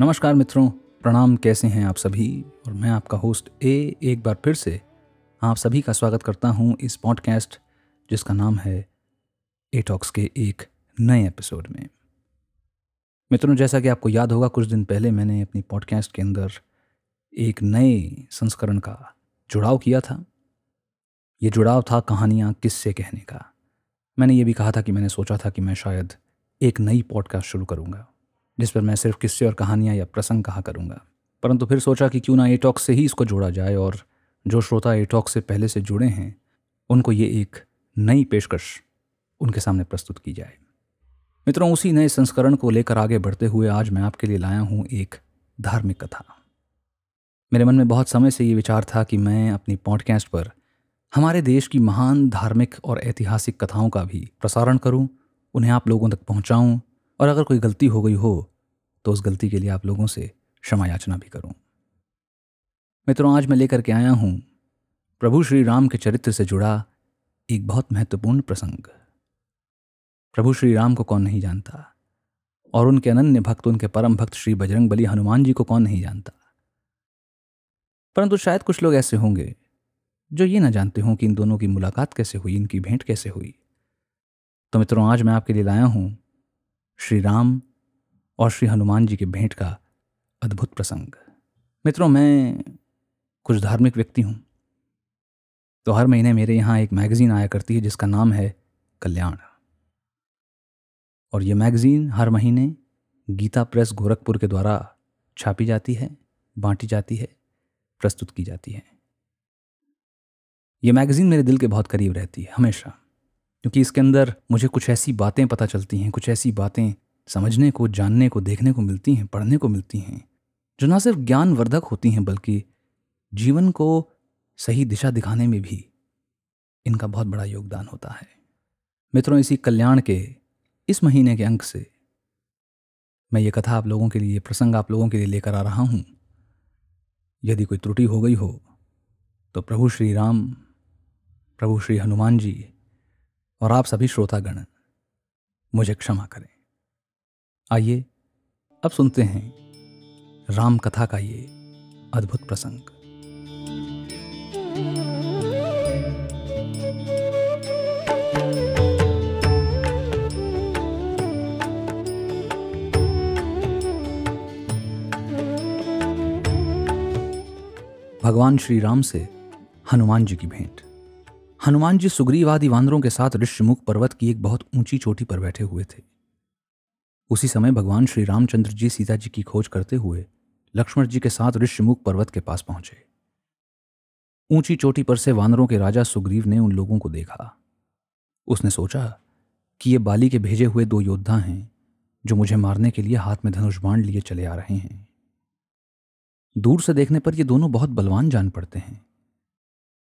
नमस्कार मित्रों, प्रणाम, कैसे हैं आप सभी? और मैं आपका होस्ट ए एक बार फिर से आप सभी का स्वागत करता हूँ इस पॉडकास्ट जिसका नाम है ए टॉक्स के एक नए एपिसोड में। मित्रों, जैसा कि आपको याद होगा, कुछ दिन पहले मैंने अपनी पॉडकास्ट के अंदर एक नए संस्करण का जुड़ाव किया था। ये जुड़ाव था कहानियाँ किससे कहने का। मैंने ये भी कहा था कि मैंने सोचा था कि मैं शायद एक नई पॉडकास्ट शुरू करूँगा। जिस पर मैं सिर्फ़ किस्से और कहानियाँ या प्रसंग कहा करूँगा। परंतु फिर सोचा कि क्यों ना एटॉक से ही इसको जोड़ा जाए और जो श्रोता एटॉक से पहले से जुड़े हैं उनको ये एक नई पेशकश उनके सामने प्रस्तुत की जाए। मित्रों उसी नए संस्करण को लेकर आगे बढ़ते हुए आज मैं आपके लिए लाया हूँ एक धार्मिक कथा। मेरे मन में बहुत समय से ये विचार था कि मैं अपनी पॉडकास्ट पर हमारे देश की महान धार्मिक और ऐतिहासिक कथाओं का भी प्रसारण करूँ, उन्हें आप लोगों तक पहुंचाऊं और अगर कोई गलती हो गई हो तो उस गलती के लिए आप लोगों से क्षमा याचना भी करूँ। मित्रों, आज मैं लेकर के आया हूँ प्रभु श्री राम के चरित्र से जुड़ा एक बहुत महत्वपूर्ण प्रसंग। प्रभु श्री राम को कौन नहीं जानता और उनके अनन्य भक्त, उनके परम भक्त श्री बजरंग बली हनुमान जी को कौन नहीं जानता? परंतु शायद कुछ लोग ऐसे होंगे जो ये ना जानते हों कि इन दोनों की मुलाकात कैसे हुई, इनकी भेंट कैसे हुई। तो मित्रों, आज मैं आपके लिए लाया हूँ श्री राम और श्री हनुमान जी के भेंट का अद्भुत प्रसंग। मित्रों, मैं कुछ धार्मिक व्यक्ति हूँ। तो हर महीने मेरे यहाँ एक मैगज़ीन आया करती है जिसका नाम है कल्याण। और ये मैगज़ीन हर महीने गीता प्रेस गोरखपुर के द्वारा छापी जाती है, बांटी जाती है, प्रस्तुत की जाती है। ये मैगज़ीन मेरे दिल के बहुत करीब रहती है, हमेशा। क्योंकि इसके अंदर मुझे कुछ ऐसी बातें पता चलती हैं, कुछ ऐसी बातें समझने को, जानने को, देखने को मिलती हैं, पढ़ने को मिलती हैं, जो ना सिर्फ़ ज्ञानवर्धक होती हैं, बल्कि जीवन को सही दिशा दिखाने में भी इनका बहुत बड़ा योगदान होता है। मित्रों, इसी कल्याण के, इस महीने के अंक से मैं ये कथा आप लोगों के लिए, प्रसंग आप लोगों के लिए लेकर आ रहा हूँ। यदि कोई त्रुटि हो गई हो तो प्रभु श्री राम, प्रभु श्री हनुमान जी और आप सभी श्रोतागण मुझे क्षमा करें। आइए, अब सुनते हैं राम कथा का ये अद्भुत प्रसंग। भगवान श्री राम से हनुमान जी की भेंट। हनुमान जी सुग्रीव आदि वानरों के साथ ऋषिमुख पर्वत की एक बहुत ऊँची चोटी पर बैठे हुए थे। उसी समय भगवान श्री रामचंद्र जी सीता जी की खोज करते हुए लक्ष्मण जी के साथ ऋषिमुख पर्वत के पास पहुँचे। ऊँची चोटी पर से वानरों के राजा सुग्रीव ने उन लोगों को देखा। उसने सोचा कि ये बाली के भेजे हुए दो योद्धा हैं, जो मुझे मारने के लिए हाथ में धनुष बाण लिए चले आ रहे हैं। दूर से देखने पर ये दोनों बहुत बलवान जान पड़ते हैं।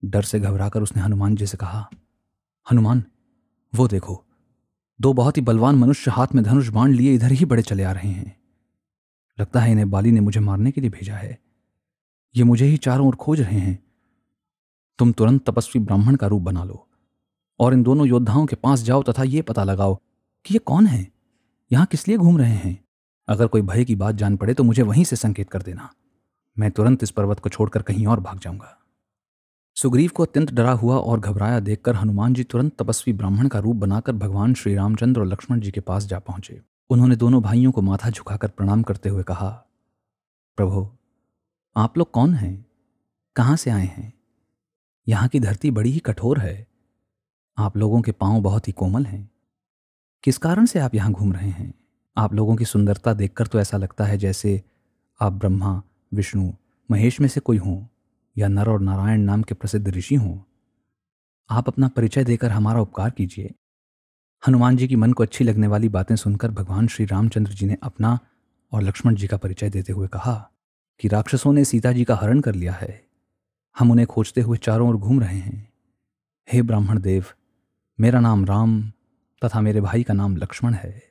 डर से घबराकर उसने हनुमान जी से कहा, हनुमान, वो देखो दो बहुत ही बलवान मनुष्य हाथ में धनुष बाण लिए इधर ही बड़े चले आ रहे हैं। लगता है इन्हें बाली ने मुझे मारने के लिए भेजा है। ये मुझे ही चारों ओर खोज रहे हैं। तुम तुरंत तपस्वी ब्राह्मण का रूप बना लो और इन दोनों योद्धाओं के पास जाओ तथा ये पता लगाओ कि ये कौन है? यहाँ किस लिए घूम रहे हैं? अगर कोई भय की बात जान पड़े तो मुझे वहीं से संकेत कर देना। मैं तुरंत इस पर्वत को छोड़कर कहीं और भाग जाऊँगा। सुग्रीव को अत्यंत डरा हुआ और घबराया देखकर हनुमान जी तुरंत तपस्वी ब्राह्मण का रूप बनाकर भगवान श्री रामचंद्र और लक्ष्मण जी के पास जा पहुँचे। उन्होंने दोनों भाइयों को माथा झुकाकर प्रणाम करते हुए कहा, प्रभु, आप लोग कौन हैं? कहाँ से आए हैं? यहाँ की धरती बड़ी ही कठोर है। आप लोगों के पाँव बहुत ही कोमल हैं। किस कारण से आप यहाँ घूम रहे हैं? आप लोगों की सुंदरता देखकर तो ऐसा लगता है जैसे आप ब्रह्मा, विष्णु, महेश में से कोई हों। या नर और नारायण नाम के प्रसिद्ध ऋषि हों, आप अपना परिचय देकर हमारा उपकार कीजिए। हनुमान जी की मन को अच्छी लगने वाली बातें सुनकर भगवान श्री रामचंद्र जी ने अपना और लक्ष्मण जी का परिचय देते हुए कहा कि राक्षसों ने सीता जी का हरण कर लिया है। हम उन्हें खोजते हुए चारों ओर घूम रहे हैं। हे ब्राह्मण देव, मेरा नाम राम तथा मेरे भाई का नाम लक्ष्मण है।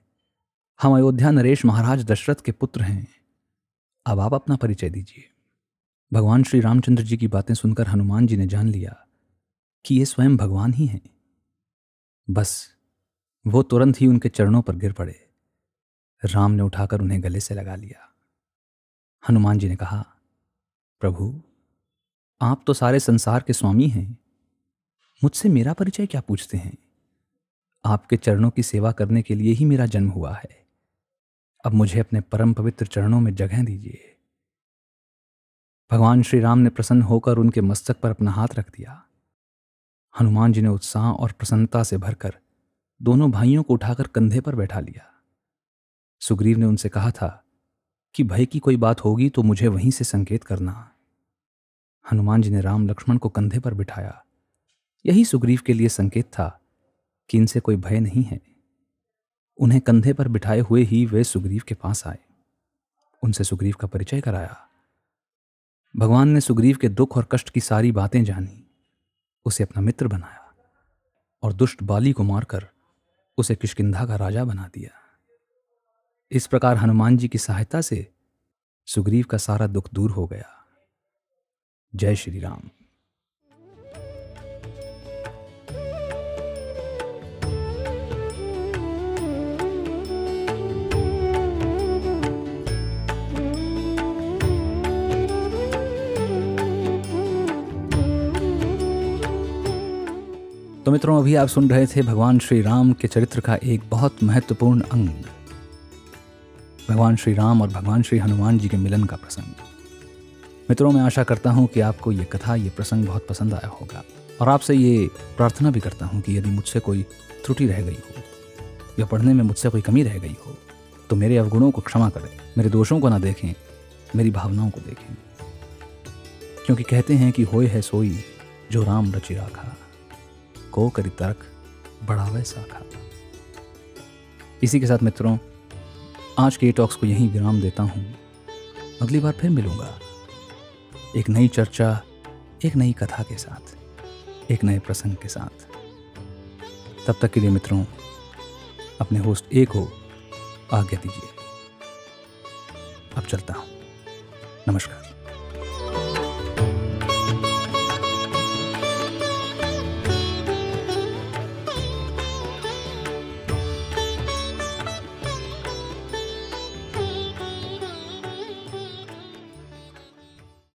हम अयोध्या नरेश महाराज दशरथ के पुत्र हैं। अब आप अपना परिचय दीजिए। भगवान श्री रामचंद्र जी की बातें सुनकर हनुमान जी ने जान लिया कि ये स्वयं भगवान ही हैं। बस, वो तुरंत ही उनके चरणों पर गिर पड़े। राम ने उठाकर उन्हें गले से लगा लिया। हनुमान जी ने कहा, प्रभु, आप तो सारे संसार के स्वामी हैं। मुझसे मेरा परिचय क्या पूछते हैं? आपके चरणों की सेवा करने के लिए ही मेरा जन्म हुआ है। अब मुझे अपने परम पवित्र चरणों में जगह दीजिए। भगवान श्री राम ने प्रसन्न होकर उनके मस्तक पर अपना हाथ रख दिया। हनुमान जी ने उत्साह और प्रसन्नता से भरकर दोनों भाइयों को उठाकर कंधे पर बैठा लिया। सुग्रीव ने उनसे कहा था कि भय की कोई बात होगी तो मुझे वहीं से संकेत करना। हनुमान जी ने राम लक्ष्मण को कंधे पर बिठाया। यही सुग्रीव के लिए संकेत था कि इनसे कोई भय नहीं है। उन्हें कंधे पर बिठाए हुए ही वे सुग्रीव के पास आए। उनसे सुग्रीव का परिचय कराया। भगवान ने सुग्रीव के दुख और कष्ट की सारी बातें जानी। उसे अपना मित्र बनाया और दुष्ट बाली को मारकर उसे किशकिंधा का राजा बना दिया। इस प्रकार हनुमान जी की सहायता से सुग्रीव का सारा दुख दूर हो गया। जय श्री राम। तो मित्रों, अभी आप सुन रहे थे भगवान श्री राम के चरित्र का एक बहुत महत्वपूर्ण अंग। भगवान श्री राम और भगवान श्री हनुमान जी के मिलन का प्रसंग। मित्रों, मैं आशा करता हूँ कि आपको ये कथा, ये प्रसंग बहुत पसंद आया होगा। और आपसे ये प्रार्थना भी करता हूँ कि यदि मुझसे कोई त्रुटि रह गई हो या पढ़ने में मुझसे कोई कमी रह गई हो तो मेरे अवगुणों को क्षमा करें, मेरे दोषों को ना देखें, मेरी भावनाओं को देखें। क्योंकि कहते हैं कि होए है सोई जो राम रचि राखा। को करी तर्क बढ़ावे साखा इसी के साथ मित्रों, आज के टॉक्स को यहीं विराम देता हूँ। अगली बार फिर मिलूँगा। एक नई चर्चा, एक नई कथा के साथ, एक नए प्रसंग के साथ। तब तक के लिए मित्रों, अपने होस्ट एक को आज्ञा दीजिए। अब चलता हूँ। नमस्कार।